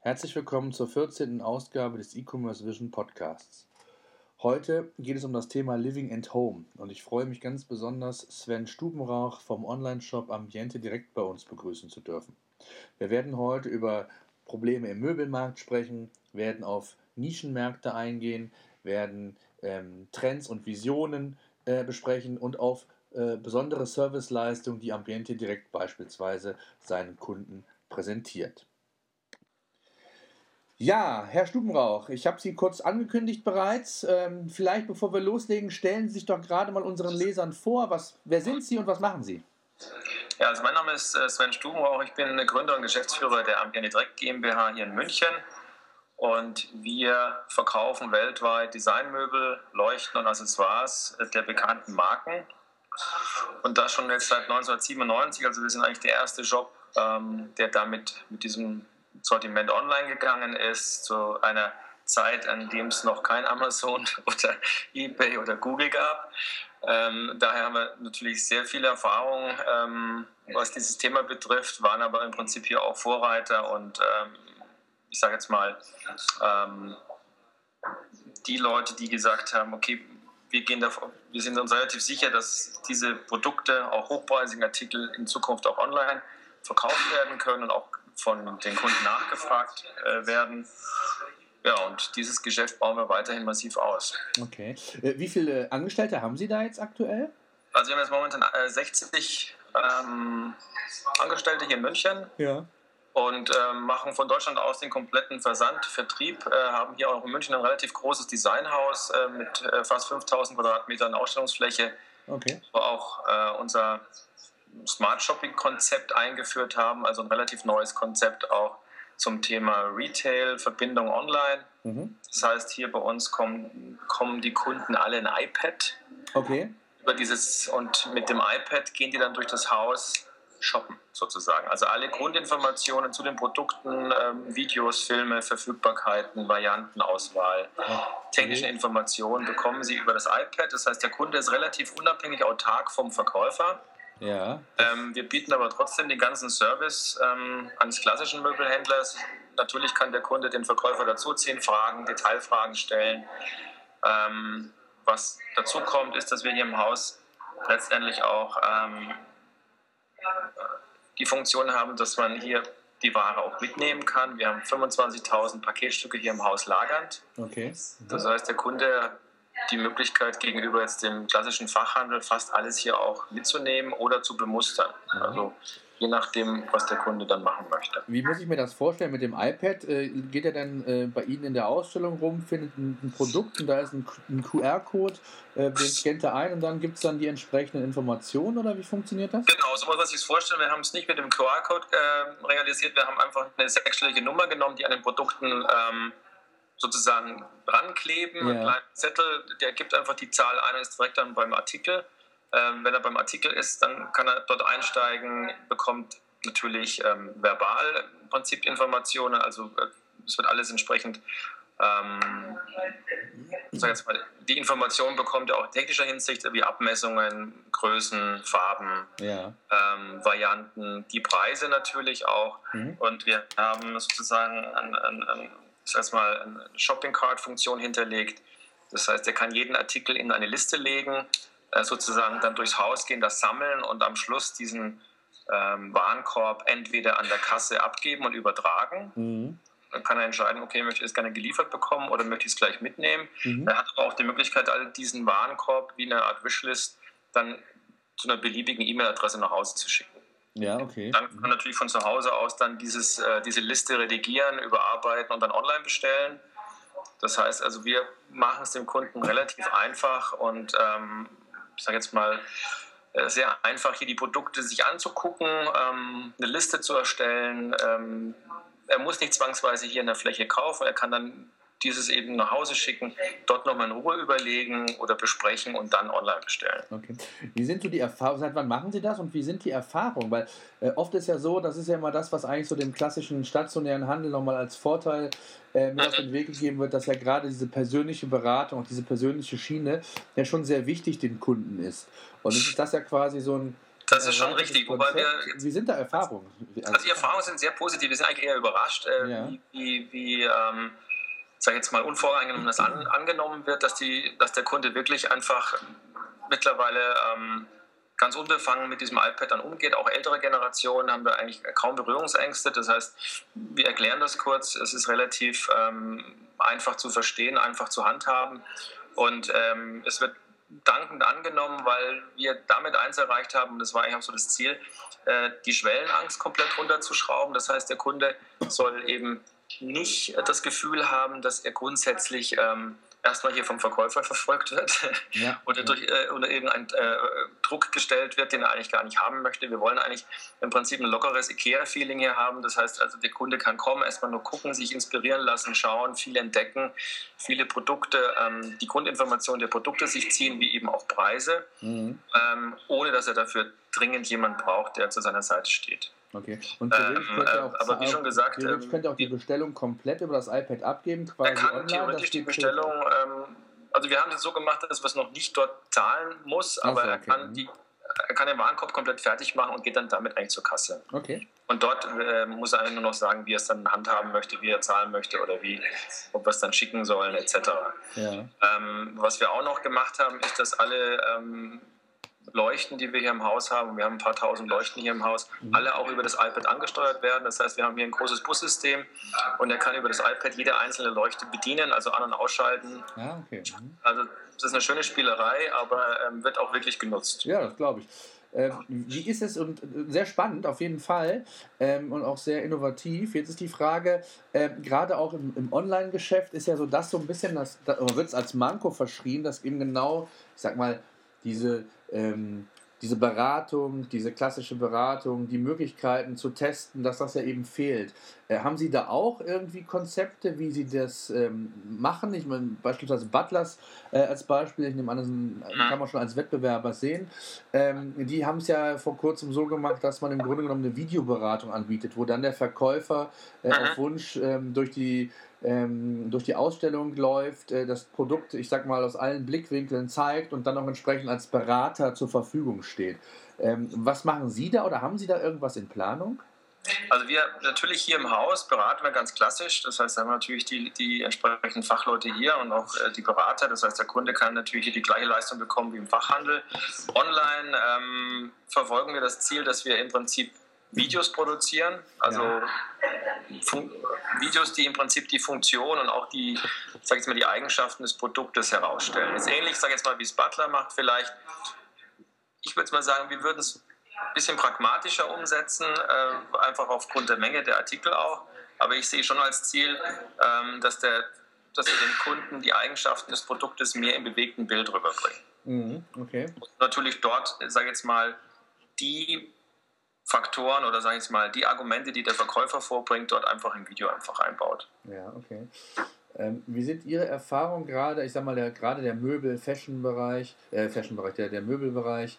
Herzlich willkommen zur 14. Ausgabe des E-Commerce Vision Podcasts. Heute geht es um das Thema Living and Home und ich freue mich ganz besonders, Sven Stubenrauch vom Online-Shop Ambiente direkt bei uns begrüßen zu dürfen. Wir werden heute über Probleme im Möbelmarkt sprechen, werden auf Nischenmärkte eingehen, werden ähm, Trends und Visionen äh, besprechen und auf äh, besondere Serviceleistungen, die Ambiente direkt beispielsweise seinen Kunden präsentiert. Ja, Herr Stubenrauch, ich habe Sie kurz angekündigt bereits. Ähm, vielleicht bevor wir loslegen, stellen Sie sich doch gerade mal unseren Lesern vor. Was, wer sind Sie und was machen Sie? Ja, also mein Name ist äh, Sven Stubenrauch. Ich bin Gründer und Geschäftsführer der Ambiente Direkt GmbH hier in München. Und wir verkaufen weltweit Designmöbel, Leuchten und Accessoires der bekannten Marken. Und das schon jetzt seit 1997. Also wir sind eigentlich der erste Shop, ähm, der damit mit diesem Sortiment online gegangen ist, zu einer Zeit, an dem es noch kein Amazon oder eBay oder Google gab. Ähm, daher haben wir natürlich sehr viel Erfahrung, ähm, was dieses Thema betrifft, waren aber im Prinzip hier auch Vorreiter und ähm, ich sage jetzt mal, ähm, die Leute, die gesagt haben, okay, wir, gehen davon, wir sind uns relativ sicher, dass diese Produkte, auch hochpreisigen Artikel, in Zukunft auch online verkauft werden können und auch von den Kunden nachgefragt äh, werden. Ja, und dieses Geschäft bauen wir weiterhin massiv aus. Okay. Äh, wie viele Angestellte haben Sie da jetzt aktuell? Also wir haben jetzt momentan äh, 60 ähm, Angestellte hier in München. Ja. Und äh, machen von Deutschland aus den kompletten Versand, Vertrieb, äh, haben hier auch in München ein relativ großes Designhaus äh, mit fast 5000 Quadratmetern Ausstellungsfläche. Okay. Wo auch unser Smart Shopping Konzept eingeführt haben, also ein relativ neues Konzept auch zum Thema Retail, Verbindung online. Mhm. Das heißt, hier bei uns kommen, kommen die Kunden alle ein iPad. Okay. Über dieses, und mit dem iPad gehen die dann durch das Haus shoppen sozusagen. Also alle Grundinformationen zu den Produkten, ähm, Videos, Filme, Verfügbarkeiten, Variantenauswahl, okay. technische Informationen bekommen sie über das iPad. Das heißt, der Kunde ist relativ unabhängig autark vom Verkäufer. Ja. Ähm, wir bieten aber trotzdem den ganzen Service ähm, eines klassischen Möbelhändlers. Natürlich kann der Kunde den Verkäufer dazuziehen, Fragen, Detailfragen stellen. Ähm, was dazu kommt, ist, dass wir hier im Haus letztendlich auch ähm, die Funktion haben, dass man hier die Ware auch mitnehmen kann. Wir haben 25.000 Paketstücke hier im Haus lagernd. Okay. Das heißt, der Kunde die Möglichkeit gegenüber jetzt dem klassischen Fachhandel fast alles hier auch mitzunehmen oder zu bemustern. Mhm. Also je nachdem, was der Kunde dann machen möchte. Wie muss ich mir das vorstellen mit dem iPad? Äh, geht er dann äh, bei Ihnen in der Ausstellung rum, findet ein, Produkt und da ist ein, QR-Code, äh, den scannt er ein und dann gibt es dann die entsprechenden Informationen oder wie funktioniert das? Genau, so muss man sich vorstellen. Wir haben es nicht mit dem QR-Code äh, realisiert, wir haben einfach eine sechsstellige Nummer genommen, die an den Produkten ähm, sozusagen rankleben, ja. einen kleinen Zettel, der gibt einfach die Zahl ein und ist direkt dann beim Artikel. Ähm, wenn er beim Artikel ist, dann kann er dort einsteigen, bekommt natürlich ähm, verbal im Prinzip Informationen, also äh, es wird alles entsprechend ähm, mal, die Informationen bekommt er auch in technischer Hinsicht, wie Abmessungen, Größen, Farben, ja. ähm, Varianten, die Preise natürlich auch. Mhm. Und wir haben sozusagen ein, ein, ein sag mal, eine Shopping Card Funktion hinterlegt. Das heißt, er kann jeden Artikel in eine Liste legen, äh, sozusagen dann durchs Haus gehen, das sammeln und am Schluss diesen ähm, Warenkorb entweder an der Kasse abgeben und übertragen. Mhm. Dann kann er entscheiden, okay, möchte ich es gerne geliefert bekommen oder möchte ich es gleich mitnehmen. Mhm. Er hat aber auch die Möglichkeit, all diesen Warenkorb wie eine Art Wishlist dann zu einer beliebigen E-Mail-Adresse nach Hause zu schicken. Ja, okay. Dann kann man natürlich von zu Hause aus dann dieses, äh, diese Liste redigieren, überarbeiten und dann online bestellen. Das heißt also, wir machen es dem Kunden relativ einfach und ähm, ich sage jetzt mal, äh, sehr einfach hier die Produkte sich anzugucken, ähm, eine Liste zu erstellen. Ähm, er muss nicht zwangsweise hier in der Fläche kaufen, er kann dann dieses eben nach Hause schicken, dort nochmal in Ruhe überlegen oder besprechen und dann online bestellen. Okay. Wie sind so die Erfahrungen, seit wann machen Sie das und wie sind die Erfahrungen? Weil äh, oft ist ja so, das ist ja immer das, was eigentlich so dem klassischen stationären Handel nochmal als Vorteil äh, mit auf den Weg gegeben wird, dass ja gerade diese persönliche Beratung und diese persönliche Schiene ja schon sehr wichtig den Kunden ist. Und es ist das ja quasi so ein Das ist schon richtig. Wobei wir wie sind da Erfahrungen? Also die Erfahrungen sind sehr positiv. Wir sind eigentlich eher überrascht, äh, ja. wie, wie, wie ähm, sag jetzt mal, unvoreingenommen das an, angenommen wird, dass, die, dass der Kunde wirklich einfach mittlerweile ähm, ganz unbefangen mit diesem iPad dann umgeht. Auch ältere Generationen haben da eigentlich kaum Berührungsängste. Das heißt, wir erklären das kurz. Es ist relativ ähm, einfach zu verstehen, einfach zu handhaben. Und ähm, es wird dankend angenommen, weil wir damit eins erreicht haben, und das war eigentlich auch so das Ziel, äh, die Schwellenangst komplett runterzuschrauben. Das heißt, der Kunde soll eben nicht das Gefühl haben, dass er grundsätzlich ähm, erstmal hier vom Verkäufer verfolgt wird ja. oder durch äh, oder irgendein äh, Druck gestellt wird, den er eigentlich gar nicht haben möchte. Wir wollen eigentlich im Prinzip ein lockeres IKEA-Feeling hier haben. Das heißt also, der Kunde kann kommen, erstmal nur gucken, sich inspirieren lassen, schauen, viel entdecken, viele Produkte, ähm, die Grundinformationen der Produkte sich ziehen, wie eben auch Preise, mhm. ähm, ohne dass er dafür dringend jemand braucht, der zu seiner Seite steht. Okay. Und theoretisch ähm, könnt ihr auch, aber wie schon gesagt, theoretisch ähm, könnt ihr auch die Bestellung komplett über das iPad abgeben, quasi er kann online. Theoretisch die Bestellung, ähm, also wir haben es so gemacht, dass man es noch nicht dort zahlen muss, aber so, okay. er kann die er kann den Warenkorb komplett fertig machen und geht dann damit eigentlich zur Kasse. Okay. Und dort äh, muss er nur noch sagen, wie er es dann handhaben möchte, wie er zahlen möchte oder wie, ob wir es dann schicken sollen, etc. Ja. Ähm, was wir auch noch gemacht haben, ist, dass alle ähm, Leuchten, die wir hier im Haus haben, wir haben ein paar tausend Leuchten hier im Haus, mhm. alle auch über das iPad angesteuert werden. Das heißt, wir haben hier ein großes Bussystem und er kann über das iPad jede einzelne Leuchte bedienen, also an- und ausschalten. Ja, okay. Mhm. Also das ist eine schöne Spielerei, aber ähm, wird auch wirklich genutzt. Ja, das glaube ich. Ähm, wie ist es und äh, sehr spannend auf jeden Fall ähm, und auch sehr innovativ. Jetzt ist die Frage, ähm, gerade auch im, im Online-Geschäft ist ja so das so ein bisschen, das, da wird es als Manko verschrien, dass eben genau, ich sag mal, diese ähm, diese Beratung, diese klassische Beratung, die Möglichkeiten zu testen, dass das ja eben fehlt. Äh, haben Sie da auch irgendwie Konzepte, wie Sie das ähm, machen? Ich meine, beispielsweise Butlers äh, als Beispiel, ich nehme an, das kann man schon als Wettbewerber sehen. Ähm, die haben es ja vor kurzem so gemacht, dass man im Grunde genommen eine Videoberatung anbietet, wo dann der Verkäufer äh, auf Wunsch ähm, durch die ähm, durch die Ausstellung läuft, äh, das Produkt, ich sag mal, aus allen Blickwinkeln zeigt und dann auch entsprechend als Berater zur Verfügung steht. Ähm, was machen Sie da oder haben Sie da irgendwas in Planung? Also wir natürlich hier im Haus beraten wir ganz klassisch. Das heißt, da haben wir natürlich die, die entsprechenden Fachleute hier und auch äh, die Berater. Das heißt, der Kunde kann natürlich hier die gleiche Leistung bekommen wie im Fachhandel. Online ähm, verfolgen wir das Ziel, dass wir im Prinzip Videos produzieren, also ja. Videos, die im Prinzip die Funktion und auch die, sag ich mal, die Eigenschaften des Produktes herausstellen. Ist ähnlich, sag ich jetzt mal, wie es Butler macht vielleicht. Ich würde mal sagen, wir würden es ein bisschen pragmatischer umsetzen, äh, einfach aufgrund der Menge der Artikel auch. Aber ich sehe schon als Ziel, ähm, dass, der, dass wir den Kunden die Eigenschaften des Produktes mehr im bewegten Bild rüberbringen. Mhm, okay. Und natürlich dort, sage ich jetzt mal, die Faktoren oder sage ich jetzt mal die Argumente, die der Verkäufer vorbringt, dort einfach im Video einfach einbaut. Ja, okay. Ähm, wie sind Ihre Erfahrungen gerade, ich sag mal, der, gerade der Möbel-Fashion-Bereich, äh, Fashion-Bereich, der, der Möbelbereich,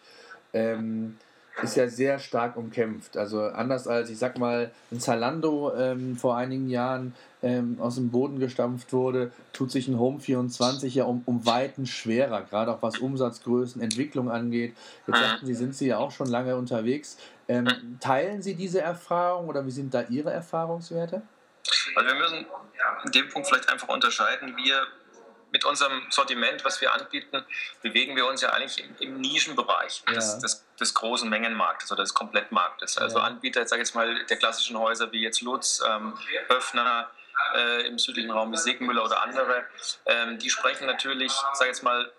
ähm, ist ja sehr stark umkämpft. Also anders als, ich sag mal, ein Zalando ähm, vor einigen Jahren ähm, aus dem Boden gestampft wurde, tut sich ein Home 24 ja um, um Weiten schwerer, gerade auch was Umsatzgrößen, Entwicklung angeht. Jetzt mhm. sagten Sie, sind Sie ja auch schon lange unterwegs. Ähm, mhm. teilen Sie diese Erfahrung oder wie sind da Ihre Erfahrungswerte? Also wir müssen in dem Punkt vielleicht einfach unterscheiden. Wir mit unserem Sortiment, was wir anbieten, bewegen wir uns ja eigentlich im, im Nischenbereich ja. des, des, des, großen Mengenmarktes oder des Komplettmarktes. Also ja. Anbieter, sage ich jetzt mal, der klassischen Häuser wie jetzt Lutz, ähm, Höfner, äh, im südlichen Raum wie Segmüller oder andere, ähm, die sprechen natürlich, sage ich jetzt mal,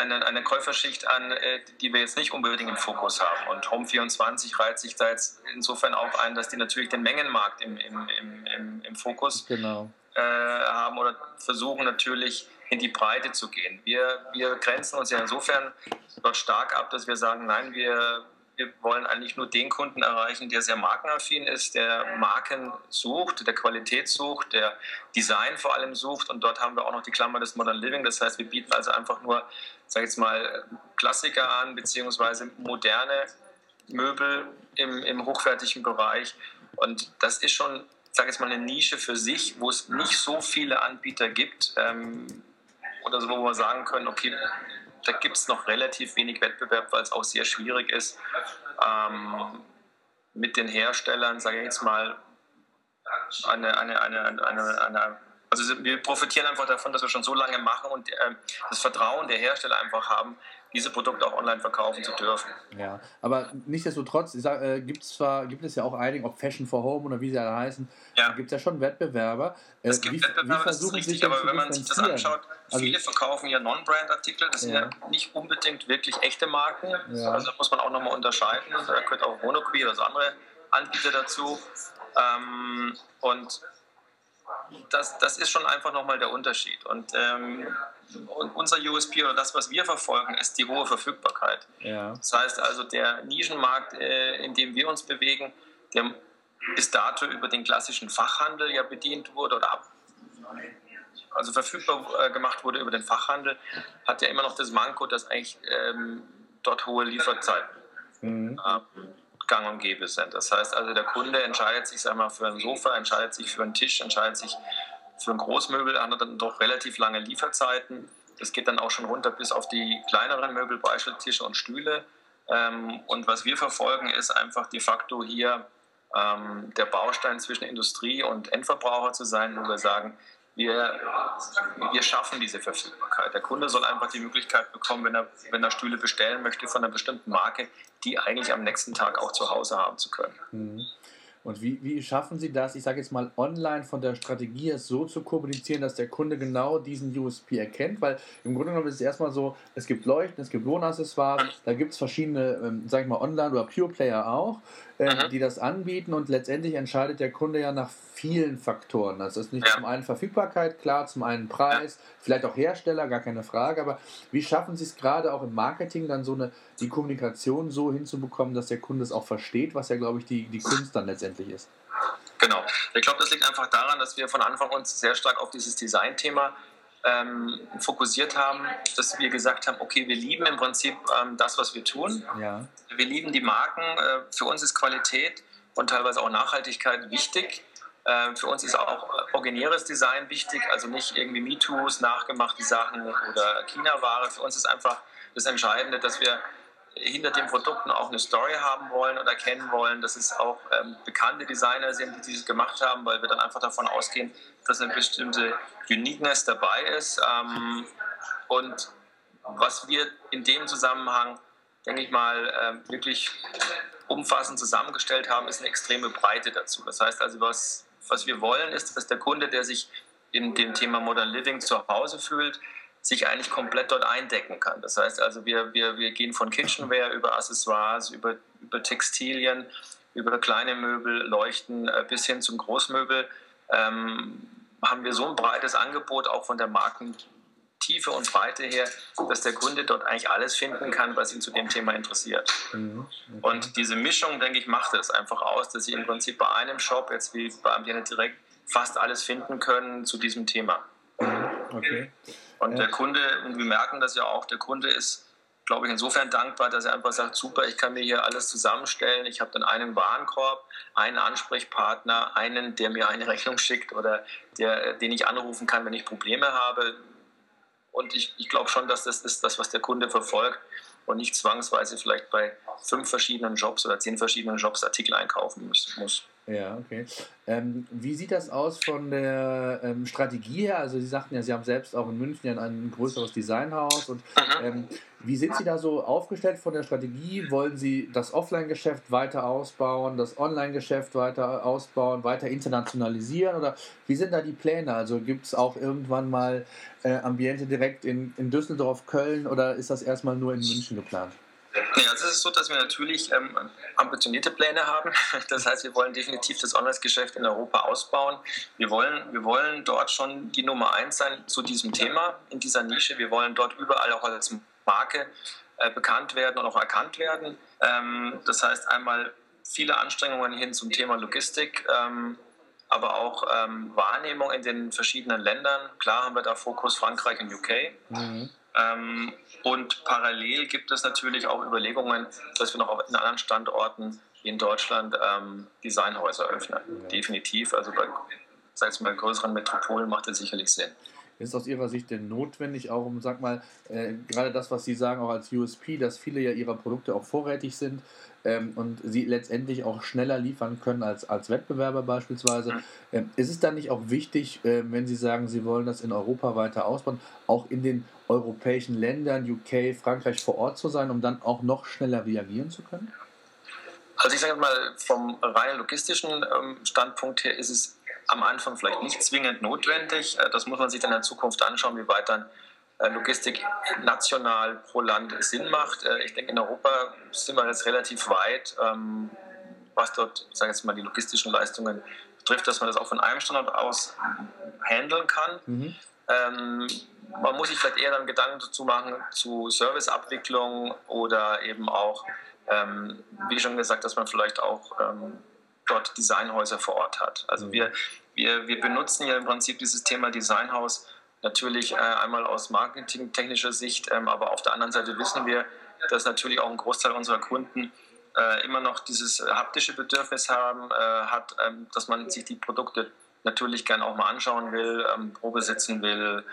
eine, eine Käuferschicht an, äh, die wir jetzt nicht unbedingt im Fokus haben. Und Home24 reiht sich da jetzt insofern auch ein, dass die natürlich den Mengenmarkt im, im, im, im, im Fokus genau äh, haben oder versuchen natürlich in die Breite zu gehen. Wir, wir grenzen uns ja insofern dort stark ab, dass wir sagen, nein, wir, wir wollen eigentlich nur den Kunden erreichen, der sehr markenaffin ist, der Marken sucht, der Qualität sucht, der Design vor allem sucht. Und dort haben wir auch noch die Klammer des Modern Living. Das heißt, wir bieten also einfach nur, sag ich jetzt mal, Klassiker an, beziehungsweise moderne Möbel im, im hochwertigen Bereich. Und das ist schon sage jetzt mal, eine Nische für sich, wo es nicht so viele Anbieter gibt ähm, oder so, wo wir sagen können, okay, da gibt es noch relativ wenig Wettbewerb, weil es auch sehr schwierig ist, ähm, mit den Herstellern, sage ich jetzt mal, eine, eine, eine, eine, eine also wir profitieren einfach davon, dass wir schon so lange machen und äh, das Vertrauen der Hersteller einfach haben, diese Produkte auch online verkaufen zu dürfen. Ja, aber nichtsdestotrotz äh, gibt, zwar, gibt es ja auch einige, ob Fashion for Home oder wie sie alle heißen, ja. gibt es ja schon Wettbewerber. Äh, es gibt wie, Wettbewerber, wie das ist richtig, aber wenn man sich das anschaut, also, viele verkaufen ja Non-Brand-Artikel, das sind ja. ja nicht unbedingt wirklich echte Marken, ja. also muss man auch nochmal unterscheiden, da gehört auch Monoquy oder so andere Anbieter dazu. Ähm, und das, das ist schon einfach nochmal der Unterschied. Und, ähm, und, unser USP oder das, was wir verfolgen, ist die hohe Verfügbarkeit. Ja. Das heißt also, der Nischenmarkt, äh, in dem wir uns bewegen, der bis dato über den klassischen Fachhandel ja bedient wurde oder ab, also verfügbar äh, gemacht wurde über den Fachhandel, hat ja immer noch das Manko, dass eigentlich ähm, dort hohe Lieferzeiten mhm. äh, gang und gäbe sind. Das heißt also, der Kunde entscheidet sich sag mal, für ein Sofa, entscheidet sich für einen Tisch, entscheidet sich für ein Großmöbel, hat dann doch relativ lange Lieferzeiten. Das geht dann auch schon runter bis auf die kleineren Möbel, Beispiel und Stühle. Ähm, und was wir verfolgen, ist einfach de facto hier ähm, der Baustein zwischen Industrie und Endverbraucher zu sein, wo wir sagen, wir, wir schaffen diese Verfügbarkeit. Der Kunde soll einfach die Möglichkeit bekommen, wenn er, wenn er Stühle bestellen möchte von einer bestimmten Marke, die eigentlich am nächsten Tag auch zu Hause haben zu können. Mhm. Und wie, wie schaffen Sie das, ich sage jetzt mal online von der Strategie so zu kommunizieren, dass der Kunde genau diesen USP erkennt? Weil im Grunde genommen ist es erstmal so, es gibt Leuchten, es gibt Lohnaccessoires, da gibt es verschiedene, ähm, sage ich mal, Online- oder Pure-Player auch, äh, die das anbieten und letztendlich entscheidet der Kunde ja nach vielen Faktoren. Das ist nicht ja. zum einen Verfügbarkeit, klar, zum einen Preis, ja. vielleicht auch Hersteller, gar keine Frage, aber wie schaffen Sie es gerade auch im Marketing dann so eine, die Kommunikation so hinzubekommen, dass der Kunde es auch versteht, was ja, glaube ich, die, die Kunst dann letztendlich ist? Genau. Ich glaube, das liegt einfach daran, dass wir von Anfang an sehr stark auf dieses Design-Thema ähm, fokussiert haben, dass wir gesagt haben, okay, wir lieben im Prinzip ähm, das, was wir tun. Ja. Wir lieben die Marken. Äh, für uns ist Qualität und teilweise auch Nachhaltigkeit wichtig. Äh, für uns ist auch originäres Design wichtig, also nicht irgendwie MeToos, nachgemachte Sachen oder China-Ware. Für uns ist einfach das Entscheidende, dass wir hinter den Produkten auch eine Story haben wollen oder kennen wollen, dass es auch ähm, bekannte Designer sind, die dieses gemacht haben, weil wir dann einfach davon ausgehen, dass eine bestimmte Uniqueness dabei ist. Ähm, und was wir in dem Zusammenhang, denke ich mal, äh, wirklich umfassend zusammengestellt haben, ist eine extreme Breite dazu. Das heißt also, was, was wir wollen, ist, dass der Kunde, der sich in dem Thema Modern Living zu Hause fühlt, sich eigentlich komplett dort eindecken kann. Das heißt also, wir, wir, wir gehen von Kitchenware über Accessoires, über, über Textilien, über kleine Möbel, Leuchten äh, bis hin zum Großmöbel. Ähm, haben wir so ein breites Angebot auch von der Markentiefe und Breite her, dass der Kunde dort eigentlich alles finden kann, was ihn zu dem Thema interessiert. Okay. Und diese Mischung, denke ich, macht es einfach aus, dass Sie im Prinzip bei einem Shop, jetzt wie bei Ambiente Direkt, fast alles finden können zu diesem Thema. Mhm, okay. Und der Kunde, und wir merken das ja auch, der Kunde ist, glaube ich, insofern dankbar, dass er einfach sagt, super, ich kann mir hier alles zusammenstellen. Ich habe dann einen Warenkorb, einen Ansprechpartner, einen, der mir eine Rechnung schickt oder der, den ich anrufen kann, wenn ich Probleme habe. Und ich, ich glaube schon, dass das ist das, was der Kunde verfolgt und nicht zwangsweise vielleicht bei fünf verschiedenen Jobs oder zehn verschiedenen Jobs Artikel einkaufen muss. Ja, okay. Ähm, wie sieht das aus von der ähm, Strategie her? Also Sie sagten ja, Sie haben selbst auch in München ja ein größeres Designhaus. Und ähm, wie sind Sie da so aufgestellt von der Strategie? Wollen Sie das Offline-Geschäft weiter ausbauen, das Online-Geschäft weiter ausbauen, weiter internationalisieren? Oder wie sind da die Pläne? Also gibt es auch irgendwann mal äh, Ambiente direkt in, in Düsseldorf, Köln oder ist das erstmal nur in München geplant? Ja, also es ist so, dass wir natürlich ähm, ambitionierte Pläne haben. Das heißt, wir wollen definitiv das Online-Geschäft in Europa ausbauen. Wir wollen, wir wollen dort schon die Nummer eins sein zu diesem Thema, in dieser Nische. Wir wollen dort überall auch als Marke äh, bekannt werden und auch erkannt werden. Ähm, das heißt einmal viele Anstrengungen hin zum Thema Logistik. Ähm, aber auch ähm, Wahrnehmung in den verschiedenen Ländern. Klar haben wir da Fokus Frankreich und UK. Mhm. Ähm, und parallel gibt es natürlich auch Überlegungen, dass wir noch auf anderen Standorten in Deutschland ähm, Designhäuser öffnen. Ja. Definitiv. Also bei, sei es bei größeren Metropolen macht das sicherlich Sinn. Ist aus Ihrer Sicht denn notwendig, auch um, sag mal, äh, gerade das, was Sie sagen, auch als USP, dass viele ja ihrer Produkte auch vorrätig sind ähm, und sie letztendlich auch schneller liefern können als, als Wettbewerber beispielsweise. Mhm. Ähm, ist es dann nicht auch wichtig, äh, wenn Sie sagen, Sie wollen das in Europa weiter ausbauen, auch in den europäischen Ländern, UK, Frankreich vor Ort zu sein, um dann auch noch schneller reagieren zu können? Also ich sage mal, vom rein logistischen ähm, Standpunkt her ist es am Anfang vielleicht nicht zwingend notwendig. Äh, das muss man sich dann in der Zukunft anschauen, wie weit dann Logistik national pro Land Sinn macht. Äh, ich denke, in Europa sind wir jetzt relativ weit, ähm, was dort, ich sage jetzt mal, die logistischen Leistungen betrifft, dass man das auch von einem Standort aus handeln kann. Mhm. Ähm, man muss sich vielleicht eher dann Gedanken dazu machen zu Serviceabwicklung oder eben auch, ähm, wie schon gesagt, dass man vielleicht auch ähm, dort Designhäuser vor Ort hat. Also mhm. wir, wir, wir benutzen ja im Prinzip dieses Thema Designhaus natürlich äh, einmal aus marketingtechnischer Sicht, ähm, aber auf der anderen Seite wissen wir, dass natürlich auch ein Großteil unserer Kunden äh, immer noch dieses haptische Bedürfnis haben, äh, hat, ähm, dass man sich die Produkte natürlich gern auch mal anschauen will, ähm, Probe sitzen will,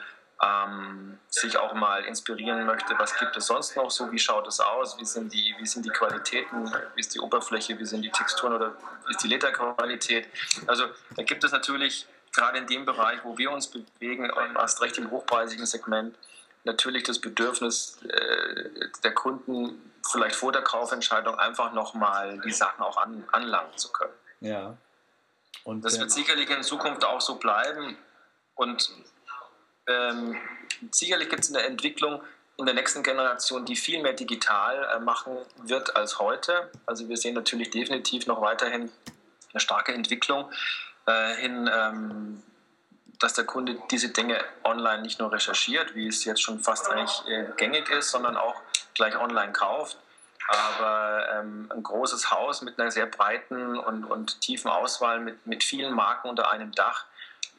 ähm, sich auch mal inspirieren möchte, was gibt es sonst noch so, wie schaut es aus, wie sind die, wie sind die Qualitäten, wie ist die Oberfläche, wie sind die Texturen oder wie ist die Lederqualität. Also da gibt es natürlich gerade in dem Bereich, wo wir uns bewegen, erst recht im hochpreisigen Segment, natürlich das Bedürfnis äh, der Kunden, vielleicht vor der Kaufentscheidung einfach nochmal die Sachen auch an, anlangen zu können. Ja. Und, das wird sicherlich in Zukunft auch so bleiben. Und ähm, sicherlich gibt es eine Entwicklung in der nächsten Generation, die viel mehr digital äh, machen wird als heute. Also wir sehen natürlich definitiv noch weiterhin eine starke Entwicklung äh, hin, ähm, dass der Kunde diese Dinge online nicht nur recherchiert, wie es jetzt schon fast eigentlich äh, gängig ist, sondern auch gleich online kauft. Aber ähm, ein großes Haus mit einer sehr breiten und, und tiefen Auswahl, mit, mit vielen Marken unter einem Dach,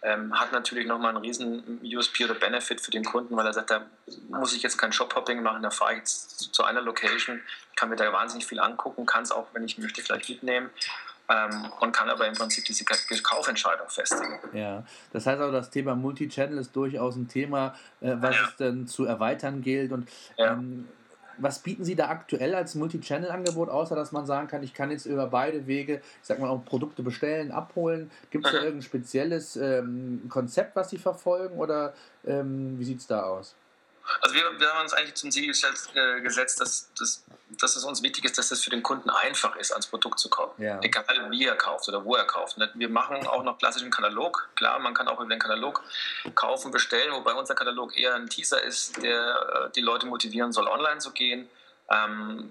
ähm, hat natürlich nochmal einen riesen USP oder Benefit für den Kunden, weil er sagt, da muss ich jetzt kein Shop-Hopping machen, da fahre ich jetzt zu einer Location, kann mir da wahnsinnig viel angucken, kann es auch, wenn ich möchte, gleich mitnehmen ähm, und kann aber im Prinzip diese Kaufentscheidung festigen. Ja, das heißt aber, das Thema Multichannel ist durchaus ein Thema, äh, was ja. es dann zu erweitern gilt und ja. ähm, was bieten Sie da aktuell als Multi-Channel-Angebot, außer dass man sagen kann, ich kann jetzt über beide Wege, ich sag mal, auch Produkte bestellen, abholen? Gibt es da irgendein spezielles ähm, Konzept, was Sie verfolgen oder ähm, wie sieht es da aus? Also wir, wir, haben uns eigentlich zum Ziel äh, gesetzt, dass, dass, dass es uns wichtig ist, dass es für den Kunden einfach ist, ans Produkt zu kommen. Ja. Egal wie er kauft oder wo er kauft. Ne? Wir machen auch noch klassischen Katalog. Klar, man kann auch über den Katalog kaufen, bestellen, wobei unser Katalog eher ein Teaser ist, der äh, die Leute motivieren soll, online zu gehen. Ähm,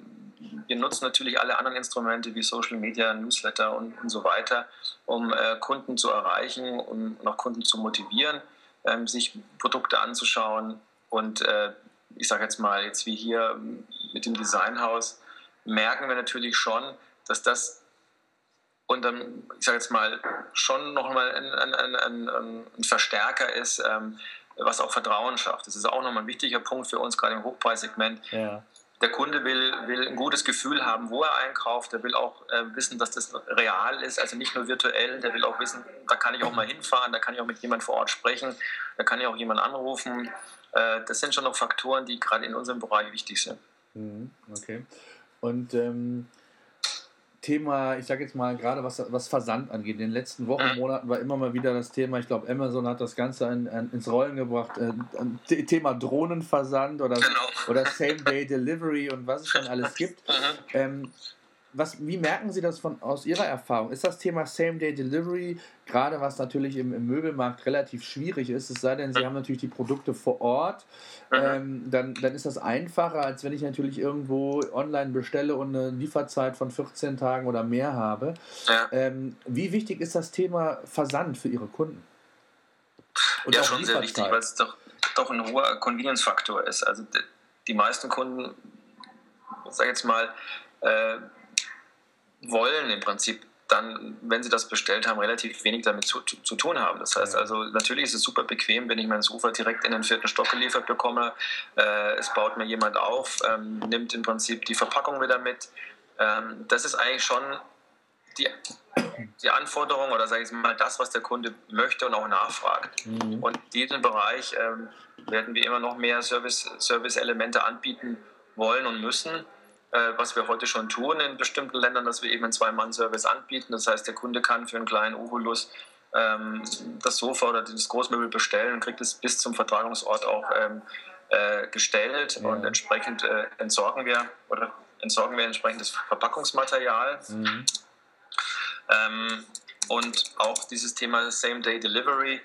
wir nutzen natürlich alle anderen Instrumente wie Social Media, Newsletter und, und so weiter, um äh, Kunden zu erreichen und noch Kunden zu motivieren, ähm, sich Produkte anzuschauen, und äh, ich sage jetzt mal, jetzt wie hier mit dem Designhaus, merken wir natürlich schon, dass das und dann, ich sage jetzt mal, schon nochmal ein, ein, ein, ein, Verstärker ist, ähm, was auch Vertrauen schafft. Das ist auch nochmal ein wichtiger Punkt für uns, gerade im Hochpreissegment. Ja. Der Kunde will, will ein gutes Gefühl haben, wo er einkauft. Der will auch äh, wissen, dass das real ist, also nicht nur virtuell. Der will auch wissen, da kann ich auch mal hinfahren, da kann ich auch mit jemand vor Ort sprechen, da kann ich auch jemand anrufen. Äh, das sind schon noch Faktoren, die gerade in unserem Bereich wichtig sind. Mhm, okay. Und ähm, Thema, ich sage jetzt mal gerade was, was Versand angeht, in den letzten Wochen, mhm. Monaten war immer mal wieder das Thema, ich glaube Amazon hat das Ganze ein, ein, ins Rollen gebracht, äh, Thema Drohnenversand oder, genau. oder Same-Day-Delivery und was es schon alles gibt. Mhm. Ähm, was, wie merken Sie das von, aus Ihrer Erfahrung? Ist das Thema Same-Day-Delivery, gerade was natürlich im, im, Möbelmarkt relativ schwierig ist, es sei denn, Sie haben natürlich die Produkte vor Ort, ähm, dann, dann ist das einfacher, als wenn ich natürlich irgendwo online bestelle und eine Lieferzeit von 14 Tagen oder mehr habe. Ähm, wie wichtig ist das Thema Versand für Ihre Kunden? Und ja, schon sehr wichtig, weil es doch, doch ein hoher Convenience-Faktor ist. Also die meisten Kunden, ich sage jetzt mal, äh, wollen im Prinzip dann, wenn sie das bestellt haben, relativ wenig damit zu, zu, tun haben. Das heißt also, natürlich ist es super bequem, wenn ich mein Sofa direkt in den vierten Stock geliefert bekomme. Äh, es baut mir jemand auf, ähm, nimmt im Prinzip die Verpackung wieder mit. Ähm, das ist eigentlich schon die, die Anforderungen oder sage ich mal das, was der Kunde möchte und auch nachfragt. Mhm. Und in diesem Bereich ähm, werden wir immer noch mehr Service-Elemente Service anbieten wollen und müssen, was wir heute schon tun in bestimmten Ländern, dass wir eben einen Zwei-Mann-Service anbieten. Das heißt, der Kunde kann für einen kleinen Obolus ähm, das Sofa oder das Großmöbel bestellen und kriegt es bis zum Vertragungsort auch ähm, äh, gestellt ja. und entsprechend äh, entsorgen wir oder entsorgen wir entsprechendes Verpackungsmaterial. Mhm. Ähm, und auch dieses Thema Same-Day-Delivery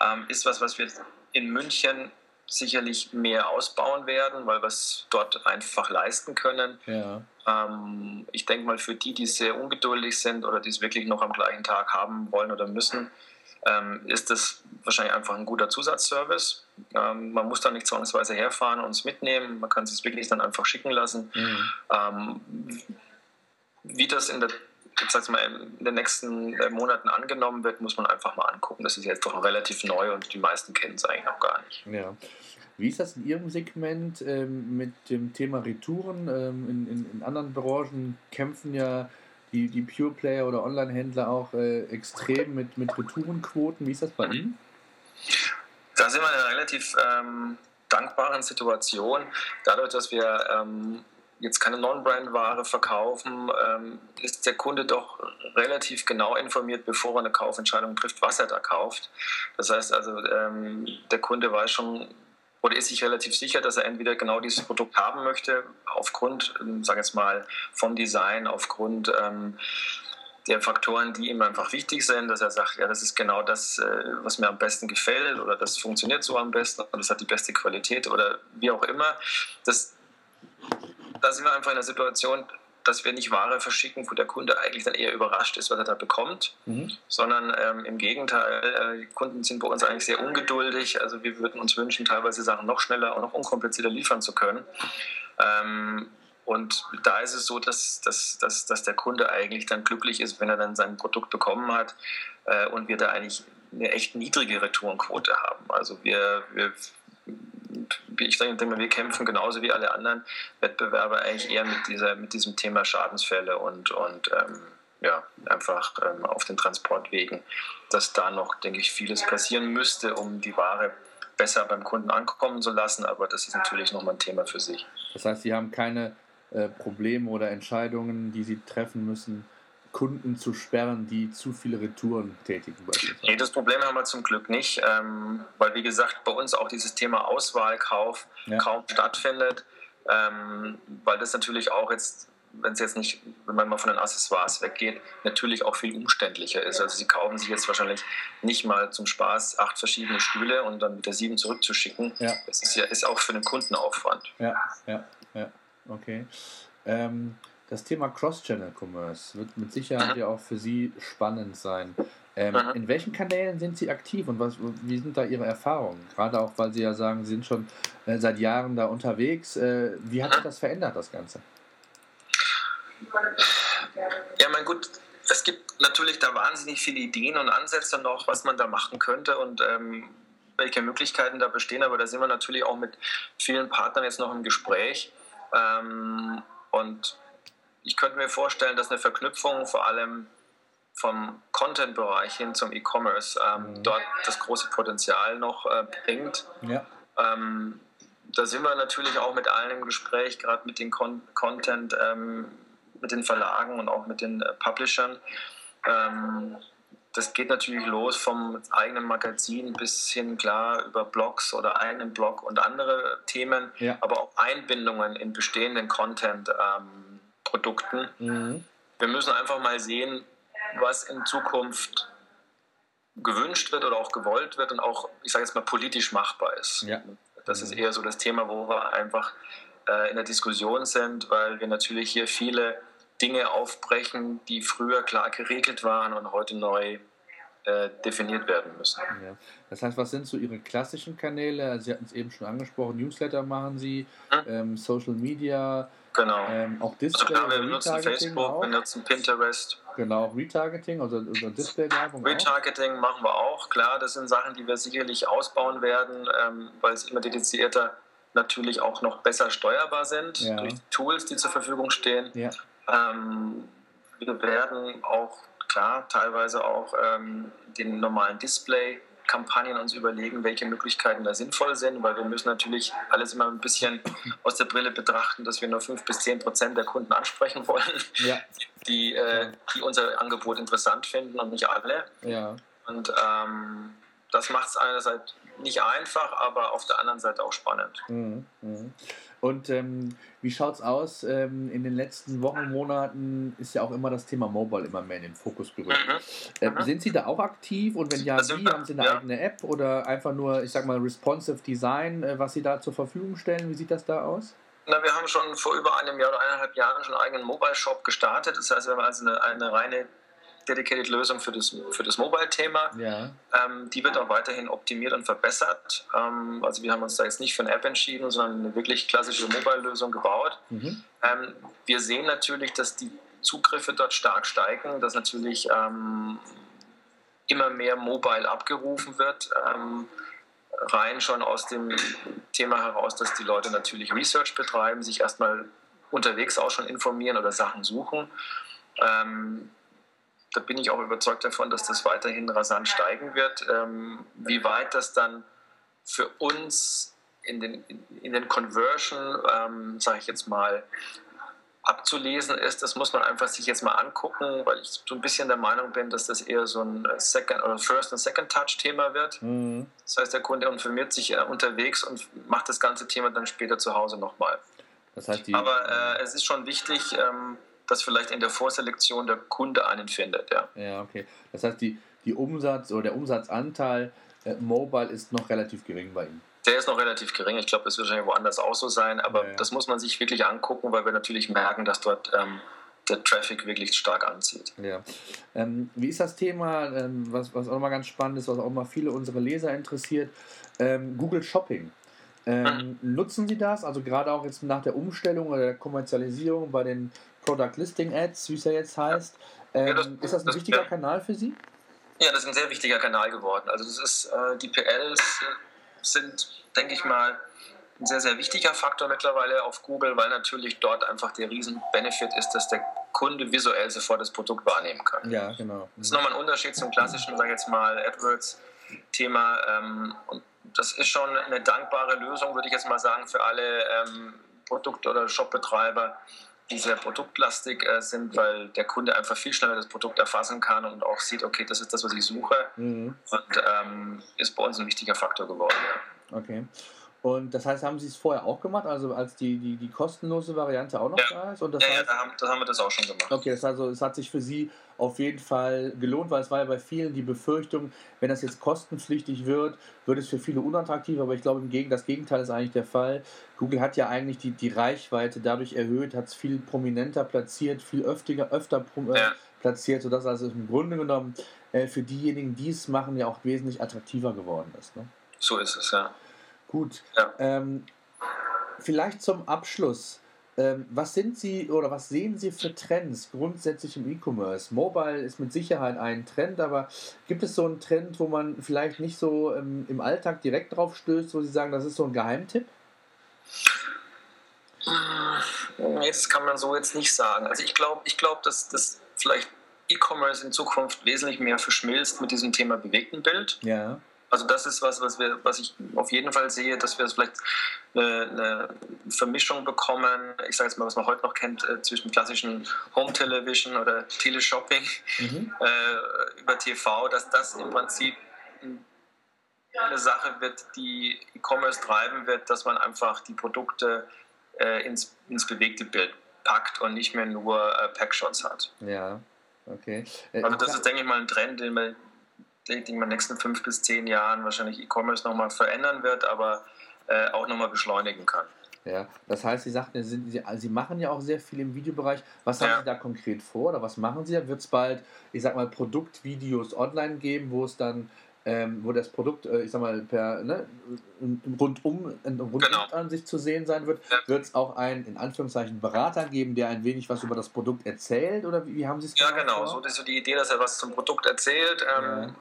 ähm, ist was, was wir in München sicherlich mehr ausbauen werden, weil wir es dort einfach leisten können. Ja. Ähm, ich denke mal, für die, die sehr ungeduldig sind oder die es wirklich noch am gleichen Tag haben wollen oder müssen, ähm, ist das wahrscheinlich einfach ein guter Zusatzservice. Ähm, man muss da nicht zwangsweise herfahren und es mitnehmen. Man kann es wirklich dann einfach schicken lassen. Mhm. Ähm, wie das in der ich sag's mal, in den nächsten äh, Monaten angenommen wird, muss man einfach mal angucken. Das ist jetzt doch relativ neu und die meisten kennen es eigentlich noch gar nicht. Ja. Wie ist das in Ihrem Segment ähm, mit dem Thema Retouren? Ähm, in, in, in, anderen Branchen kämpfen ja die, die Pure Player oder Online-Händler auch äh, extrem mit, mit Retourenquoten. Wie ist das bei Ihnen? Da sind wir in einer relativ ähm, dankbaren Situation. Dadurch, dass wir ähm, jetzt keine Non-Brand-Ware verkaufen, ähm, ist der Kunde doch relativ genau informiert, bevor er eine Kaufentscheidung trifft, was er da kauft. Das heißt also, ähm, der Kunde weiß schon oder ist sich relativ sicher, dass er entweder genau dieses Produkt haben möchte, aufgrund, ähm, sagen wir jetzt mal, vom Design, aufgrund ähm, der Faktoren, die ihm einfach wichtig sind, dass er sagt, ja, das ist genau das, äh, was mir am besten gefällt oder das funktioniert so am besten oder das hat die beste Qualität oder wie auch immer. Das, da sind wir einfach in der Situation, dass wir nicht Ware verschicken, wo der Kunde eigentlich dann eher überrascht ist, was er da bekommt, mhm. sondern ähm, im Gegenteil, äh, die Kunden sind bei uns eigentlich sehr ungeduldig. Also wir würden uns wünschen, teilweise Sachen noch schneller und noch unkomplizierter liefern zu können. Ähm, und da ist es so, dass, dass, dass, dass der Kunde eigentlich dann glücklich ist, wenn er dann sein Produkt bekommen hat äh, und wir da eigentlich eine echt niedrige Retourenquote haben. Also wir, wir ich denke mal, wir kämpfen genauso wie alle anderen Wettbewerber eigentlich eher mit, dieser, mit diesem Thema Schadensfälle und, und ähm, ja, einfach ähm, auf den Transportwegen, dass da noch, denke ich, vieles passieren müsste, um die Ware besser beim Kunden ankommen zu lassen, aber das ist natürlich nochmal ein Thema für sich. Das heißt, Sie haben keine äh, Probleme oder Entscheidungen, die Sie treffen müssen, Kunden zu sperren, die zu viele Retouren tätigen. Nee, das Problem haben wir zum Glück nicht, ähm, weil wie gesagt bei uns auch dieses Thema Auswahlkauf ja. kaum stattfindet, ähm, weil das natürlich auch jetzt, wenn es jetzt nicht, wenn man mal von den Accessoires weggeht, natürlich auch viel umständlicher ist. Also sie kaufen sich jetzt wahrscheinlich nicht mal zum Spaß acht verschiedene Stühle und dann mit der sieben zurückzuschicken. Ja. Das ist ja ist auch für den Kunden Aufwand. Ja, ja, ja, okay. Ähm, das Thema Cross-Channel-Commerce wird mit Sicherheit Aha. ja auch für Sie spannend sein. Ähm, in welchen Kanälen sind Sie aktiv und was, wie sind da Ihre Erfahrungen? Gerade auch, weil Sie ja sagen, Sie sind schon äh, seit Jahren da unterwegs. Äh, wie hat sich das verändert, das Ganze? Ja, mein gut, es gibt natürlich da wahnsinnig viele Ideen und Ansätze noch, was man da machen könnte und ähm, welche Möglichkeiten da bestehen, aber da sind wir natürlich auch mit vielen Partnern jetzt noch im Gespräch. Ähm, und ich könnte mir vorstellen, dass eine Verknüpfung vor allem vom Content-Bereich hin zum E-Commerce ähm, mhm. dort das große Potenzial noch äh, bringt. Ja. Ähm, da sind wir natürlich auch mit allen im Gespräch, gerade mit den Con Content, ähm, mit den Verlagen und auch mit den äh, Publishern. Ähm, das geht natürlich los vom eigenen Magazin bis hin klar über Blogs oder eigenen Blog und andere Themen, ja. aber auch Einbindungen in bestehenden Content. Ähm, Produkten. Mhm. Wir müssen einfach mal sehen, was in Zukunft gewünscht wird oder auch gewollt wird und auch, ich sage jetzt mal, politisch machbar ist. Ja. Das ist mhm. eher so das Thema, wo wir einfach äh, in der Diskussion sind, weil wir natürlich hier viele Dinge aufbrechen, die früher klar geregelt waren und heute neu äh, definiert werden müssen. Ja. Das heißt, was sind so Ihre klassischen Kanäle? Sie hatten es eben schon angesprochen, Newsletter machen Sie, hm? ähm, Social Media, Genau. Ähm, auch Display. Also klar, wir benutzen Facebook, auch. wir nutzen Pinterest. Genau, Retargeting, also, also Display-Werbung. Retargeting auch. machen wir auch, klar. Das sind Sachen, die wir sicherlich ausbauen werden, ähm, weil es immer dedizierter natürlich auch noch besser steuerbar sind ja. durch die Tools, die zur Verfügung stehen. Ja. Ähm, wir werden auch, klar, teilweise auch ähm, den normalen Display Kampagnen uns überlegen, welche Möglichkeiten da sinnvoll sind, weil wir müssen natürlich alles immer ein bisschen aus der Brille betrachten, dass wir nur 5 bis 10 Prozent der Kunden ansprechen wollen, ja. die, äh, die unser Angebot interessant finden und nicht alle. Ja. Und ähm, das macht es einerseits nicht einfach, aber auf der anderen Seite auch spannend. Mhm. Und ähm, wie schaut es aus? Ähm, in den letzten Wochen, Monaten ist ja auch immer das Thema Mobile immer mehr in den Fokus gerückt. Mhm. Ähm, mhm. sind Sie da auch aktiv und wenn ja, wie? Haben Sie eine ja. eigene App oder einfach nur, ich sag mal, responsive Design, äh, was Sie da zur Verfügung stellen? Wie sieht das da aus? Na, wir haben schon vor über einem Jahr oder eineinhalb Jahren schon einen eigenen Mobile-Shop gestartet. Das heißt, wir haben also eine, eine reine dedicated Lösung für das, für das Mobile-Thema. Ja. Ähm, die wird auch weiterhin optimiert und verbessert. Ähm, also wir haben uns da jetzt nicht für eine App entschieden, sondern eine wirklich klassische Mobile-Lösung gebaut. Mhm. Ähm, wir sehen natürlich, dass die Zugriffe dort stark steigen, dass natürlich ähm, immer mehr Mobile abgerufen wird. Ähm, rein schon aus dem Thema heraus, dass die Leute natürlich Research betreiben, sich erstmal unterwegs auch schon informieren oder Sachen suchen. Ähm, da bin ich auch überzeugt davon, dass das weiterhin rasant steigen wird. Ähm, wie weit das dann für uns in den, in den Conversion, ähm, sage ich jetzt mal, abzulesen ist, das muss man einfach sich jetzt mal angucken, weil ich so ein bisschen der Meinung bin, dass das eher so ein Second oder First und Second Touch Thema wird. Mhm. Das heißt, der Kunde informiert sich äh, unterwegs und macht das ganze Thema dann später zu Hause nochmal. Das heißt, Aber äh, es ist schon wichtig, ähm, dass vielleicht in der Vorselektion der Kunde einen findet. Ja, ja okay. Das heißt, die, die Umsatz oder der Umsatzanteil äh, Mobile ist noch relativ gering bei Ihnen. Der ist noch relativ gering. Ich glaube, das wird wahrscheinlich woanders auch so sein. Aber ja, ja. das muss man sich wirklich angucken, weil wir natürlich merken, dass dort ähm, der Traffic wirklich stark anzieht. Ja. Ähm, wie ist das Thema, ähm, was, was auch mal ganz spannend ist, was auch mal viele unserer Leser interessiert, ähm, Google Shopping? Ähm, hm. Nutzen Sie das? Also gerade auch jetzt nach der Umstellung oder der Kommerzialisierung bei den Product Listing Ads, wie es ja jetzt heißt. Ähm, ja, das, ist das ein das, wichtiger ja. Kanal für Sie? Ja, das ist ein sehr wichtiger Kanal geworden. Also das ist, äh, die PLs sind, denke ich mal, ein sehr, sehr wichtiger Faktor mittlerweile auf Google, weil natürlich dort einfach der Riesen-Benefit ist, dass der Kunde visuell sofort das Produkt wahrnehmen kann. Ja, genau. Das ist nochmal ein Unterschied zum klassischen, sage ich jetzt mal, AdWords-Thema. Ähm, und das ist schon eine dankbare Lösung, würde ich jetzt mal sagen, für alle ähm, Produkt- oder Shopbetreiber, die sehr produktlastig äh, sind, weil der Kunde einfach viel schneller das Produkt erfassen kann und auch sieht, okay, das ist das, was ich suche. Mhm. Und ähm, ist bei uns ein wichtiger Faktor geworden. Ja. Okay. Und das heißt, haben Sie es vorher auch gemacht, also als die, die, die kostenlose Variante auch noch ja. da ist? Und das ja, heißt, ja, da haben, das haben wir das auch schon gemacht. Okay, das also, es hat sich für Sie auf jeden Fall gelohnt, weil es war ja bei vielen die Befürchtung, wenn das jetzt kostenpflichtig wird, wird es für viele unattraktiv, aber ich glaube, im Gegen, das Gegenteil ist eigentlich der Fall. Google hat ja eigentlich die, die Reichweite dadurch erhöht, hat es viel prominenter platziert, viel öfter, öfter äh, ja. platziert, sodass also im Grunde genommen äh, für diejenigen, die es machen, ja auch wesentlich attraktiver geworden ist. Ne? So ist es, ja. Gut. Ja. Ähm, vielleicht zum Abschluss. Ähm, was sind Sie oder was sehen Sie für Trends grundsätzlich im E-Commerce? Mobile ist mit Sicherheit ein Trend, aber gibt es so einen Trend, wo man vielleicht nicht so ähm, im Alltag direkt drauf stößt, wo Sie sagen, das ist so ein Geheimtipp? Nee, das kann man so jetzt nicht sagen. Also ich glaube, ich glaub, dass das vielleicht E-Commerce in Zukunft wesentlich mehr verschmilzt mit diesem Thema bewegten Bild. Ja. Also das ist was, was, wir, was ich auf jeden Fall sehe, dass wir vielleicht eine, eine Vermischung bekommen, ich sage jetzt mal, was man heute noch kennt, äh, zwischen klassischen Home Television oder Teleshopping mhm. äh, über TV, dass das im Prinzip eine Sache wird, die E-Commerce treiben wird, dass man einfach die Produkte äh, ins, ins bewegte Bild packt und nicht mehr nur äh, Packshots hat. Ja, okay. Äh, also das ist, denke ich mal, ein Trend, den wir ich, in den nächsten fünf bis zehn Jahren wahrscheinlich E-Commerce nochmal verändern wird, aber äh, auch nochmal beschleunigen kann. Ja, das heißt, Sie sagten, Sie, Sie, Sie machen ja auch sehr viel im Videobereich. Was haben ja. Sie da konkret vor oder was machen Sie da? Wird es bald, ich sag mal, Produktvideos online geben, wo es dann, ähm, wo das Produkt, äh, ich sag mal, per ne, rundum, rundum genau. an sich zu sehen sein wird? Ja. Wird es auch einen, in Anführungszeichen, Berater geben, der ein wenig was über das Produkt erzählt? Oder wie, wie haben Sie es Ja, genau. Vor? So ist so die Idee, dass er was zum Produkt erzählt. Ähm, ja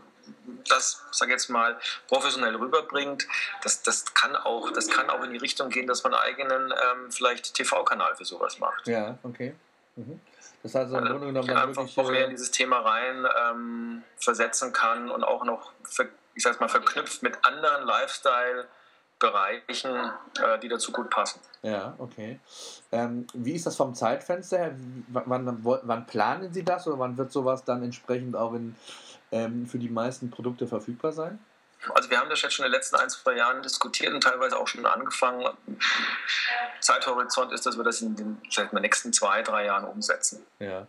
das, sag jetzt mal, professionell rüberbringt, das, das, kann auch, das kann auch in die Richtung gehen, dass man einen eigenen ähm, vielleicht TV-Kanal für sowas macht. Ja, okay. Mhm. Das heißt, im also, Grunde genommen dann wirklich auch mehr in dieses Thema rein ähm, versetzen kann und auch noch, ich sag's mal, verknüpft mit anderen Lifestyle- Bereichen, äh, die dazu gut passen. Ja, okay. Ähm, wie ist das vom Zeitfenster her? Wann, wann, planen Sie das oder wann wird sowas dann entsprechend auch in, ähm, für die meisten Produkte verfügbar sein? Also wir haben das jetzt schon in den letzten ein, zwei Jahren diskutiert und teilweise auch schon angefangen. Zeithorizont ist, dass wir das in den vielleicht den nächsten zwei, drei Jahren umsetzen. Ja.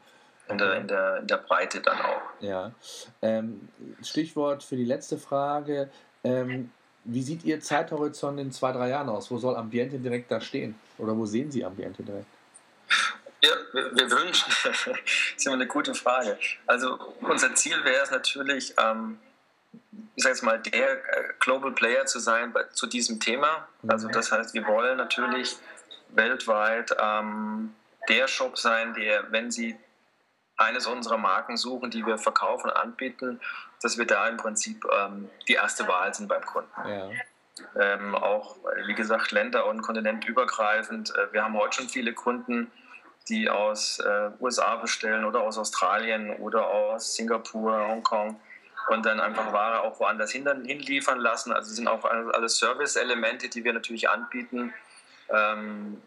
Okay. In, der, in, der, in der Breite dann auch. Ja. Ähm, Stichwort für die letzte Frage. Ähm, wie sieht Ihr Zeithorizont in zwei, drei Jahren aus? Wo soll Ambiente direkt da stehen? Oder wo sehen Sie Ambiente direkt? Ja, wir, wir wünschen, das ist immer eine gute Frage. Also unser Ziel wäre es natürlich, ähm, ich sage jetzt mal, der äh, Global Player zu sein bei, zu diesem Thema. Also das heißt, wir wollen natürlich weltweit ähm, der Shop sein, der, wenn Sie eines unserer Marken suchen, die wir verkaufen und anbieten, dass wir da im Prinzip ähm, die erste Wahl sind beim Kunden. Ja. Ähm, auch, wie gesagt, länder- und kontinentübergreifend. Äh, wir haben heute schon viele Kunden, die aus äh, USA bestellen oder aus Australien oder aus Singapur, Hongkong und dann einfach Ware auch woanders hin, hinliefern lassen. Also sind auch alles Service-Elemente, die wir natürlich anbieten. Ähm,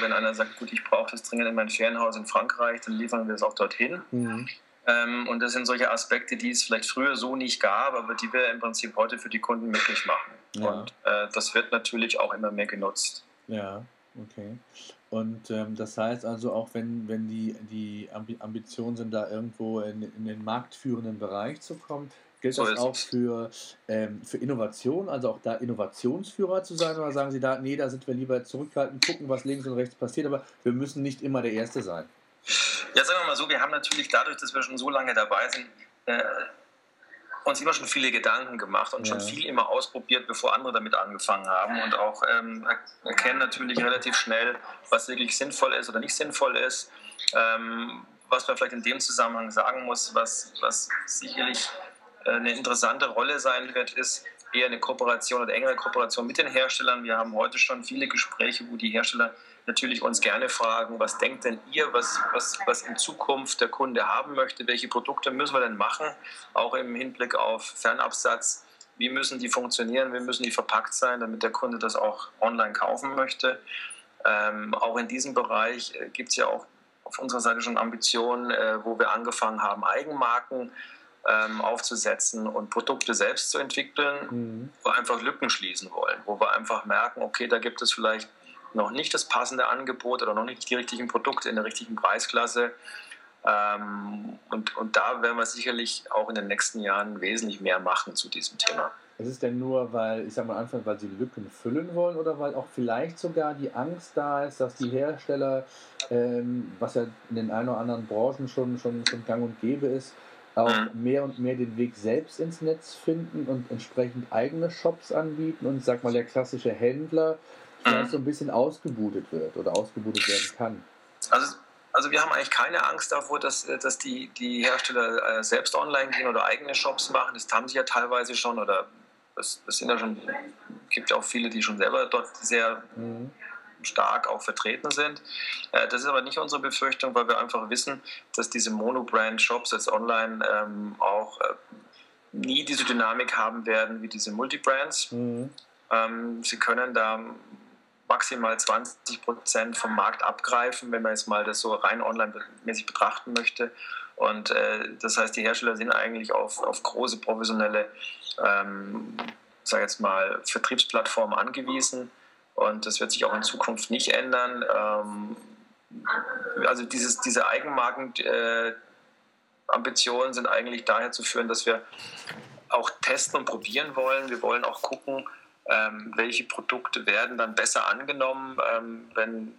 wenn einer sagt, gut, ich brauche das dringend in mein Ferienhaus in Frankreich, dann liefern wir es auch dorthin. Mhm. Ähm, und das sind solche Aspekte, die es vielleicht früher so nicht gab, aber die wir im Prinzip heute für die Kunden möglich machen. Ja. Und äh, das wird natürlich auch immer mehr genutzt. Ja, okay. Und ähm, das heißt also auch, wenn, wenn die, die Ambitionen sind, da irgendwo in, in den marktführenden Bereich zu kommen, Gilt so das auch für, ähm, für Innovation, also auch da Innovationsführer zu sein? Oder sagen Sie da, nee, da sind wir lieber zurückhaltend, gucken, was links und rechts passiert, aber wir müssen nicht immer der Erste sein? Ja, sagen wir mal so, wir haben natürlich dadurch, dass wir schon so lange dabei sind, äh, uns immer schon viele Gedanken gemacht und ja. schon viel immer ausprobiert, bevor andere damit angefangen haben und auch ähm, erkennen natürlich relativ schnell, was wirklich sinnvoll ist oder nicht sinnvoll ist. Ähm, was man vielleicht in dem Zusammenhang sagen muss, was, was sicherlich äh, eine interessante Rolle sein wird, ist eher eine Kooperation oder engere Kooperation mit den Herstellern. Wir haben heute schon viele Gespräche, wo die Hersteller natürlich uns gerne fragen, was denkt denn ihr, was, was, was in Zukunft der Kunde haben möchte, welche Produkte müssen wir denn machen, auch im Hinblick auf Fernabsatz, wie müssen die funktionieren, wie müssen die verpackt sein, damit der Kunde das auch online kaufen möchte. Ähm, auch in diesem Bereich äh, gibt es ja auch auf unserer Seite schon Ambitionen, äh, wo wir angefangen haben, Eigenmarken ähm, aufzusetzen und Produkte selbst zu entwickeln, mhm. wo wir einfach Lücken schließen wollen, wo wir einfach merken, okay, da gibt es vielleicht noch nicht das passende Angebot oder noch nicht die richtigen Produkte in der richtigen Preisklasse. Ähm, und, und da werden wir sicherlich auch in den nächsten Jahren wesentlich mehr machen zu diesem Thema. Ist es denn nur, weil, ich sag mal Anfang, weil sie Lücken füllen wollen oder weil auch vielleicht sogar die Angst da ist, dass die Hersteller, ähm, was ja in den ein oder anderen Branchen schon, schon, schon gang und gäbe ist, auch mhm. mehr und mehr den Weg selbst ins Netz finden und entsprechend eigene Shops anbieten und sag mal der klassische Händler vielleicht mhm. so ein bisschen ausgebudet wird oder ausgebudet werden kann. Also, also wir haben eigentlich keine Angst davor, dass, dass die, die Hersteller äh, selbst online gehen oder eigene Shops machen. Das haben sie ja teilweise schon oder es, es sind ja schon, gibt ja auch viele, die schon selber dort sehr mhm stark auch vertreten sind. Äh, das ist aber nicht unsere Befürchtung, weil wir einfach wissen, dass diese Monobrand-Shops jetzt online ähm, auch äh, nie diese Dynamik haben werden wie diese Multibrands. Mhm. Ähm, sie können da maximal 20 Prozent vom Markt abgreifen, wenn man jetzt mal das so rein online-mäßig betrachten möchte. Und äh, das heißt, die Hersteller sind eigentlich auf, auf große professionelle, ähm, sag jetzt mal, Vertriebsplattformen angewiesen. Und das wird sich auch in Zukunft nicht ändern. Ähm, also dieses, diese Eigenmarkenambitionen äh, sind eigentlich daher zu führen, dass wir auch testen und probieren wollen. Wir wollen auch gucken, ähm, welche Produkte werden dann besser angenommen, ähm, wenn,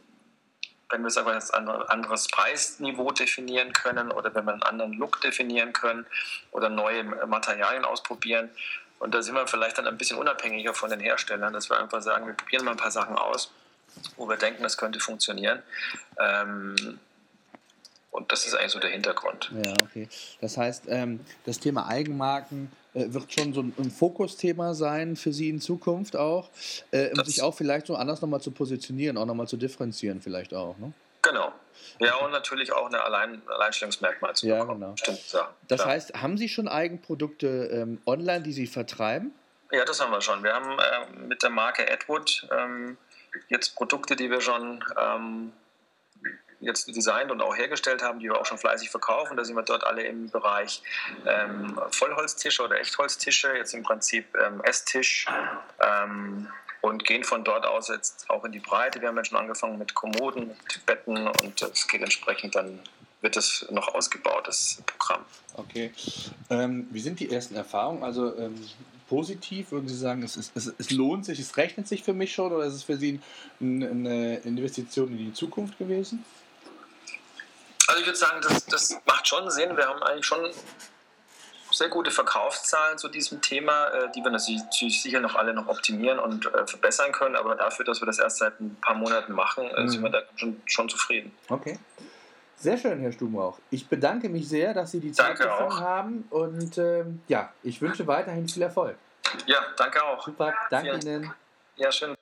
wenn wir sagen, ein anderes Preisniveau definieren können oder wenn wir einen anderen Look definieren können oder neue Materialien ausprobieren. Und da sind wir vielleicht dann ein bisschen unabhängiger von den Herstellern, dass wir einfach sagen, wir probieren mal ein paar Sachen aus, wo wir denken, das könnte funktionieren. Ähm, und das ist eigentlich so der Hintergrund. Ja, okay. Das heißt, ähm, das Thema Eigenmarken wird schon so ein, ein, Fokusthema sein für Sie in Zukunft auch, äh, um sich auch vielleicht so anders nochmal zu positionieren, auch nochmal zu differenzieren vielleicht auch. Ne? Genau. Ja, und natürlich auch ein Allein Alleinstellungsmerkmal zu ja, bekommen. Genau. Stimmt, ja, das klar. heißt, haben Sie schon Eigenprodukte ähm, online, die Sie vertreiben? Ja, das haben wir schon. Wir haben ähm, mit der Marke Edwood ähm, jetzt Produkte, die wir schon ähm, jetzt designt und auch hergestellt haben, die wir auch schon fleißig verkaufen. Da sind wir dort alle im Bereich ähm, Vollholztische oder Echtholztische, jetzt im Prinzip ähm, Esstisch ähm, und gehen von dort aus jetzt auch in die Breite. Wir haben jetzt schon angefangen mit Kommoden, mit Betten und es geht entsprechend dann wird es noch ausgebaut, das Programm. Okay. Ähm, wie sind die ersten Erfahrungen? Also ähm, positiv? Würden Sie sagen, es, ist, es, es, lohnt sich, es rechnet sich für mich schon oder ist es für Sie eine Investition in die Zukunft gewesen? Also ich würde sagen, das, das macht schon Sinn. Wir haben eigentlich schon sehr gute Verkaufszahlen zu diesem Thema, äh, die wir natürlich sicher noch alle noch optimieren und äh, verbessern können. Aber dafür, dass wir das erst seit ein paar Monaten machen, mhm. sind wir da schon, schon zufrieden. Okay. Sehr schön, Herr Stubenrauch. Ich bedanke mich sehr, dass Sie die Zeit danke gefunden auch. haben und ähm, ja, ich wünsche weiterhin viel Erfolg. Ja, danke auch. Super, danke Vielen. Ihnen. Ja, schön.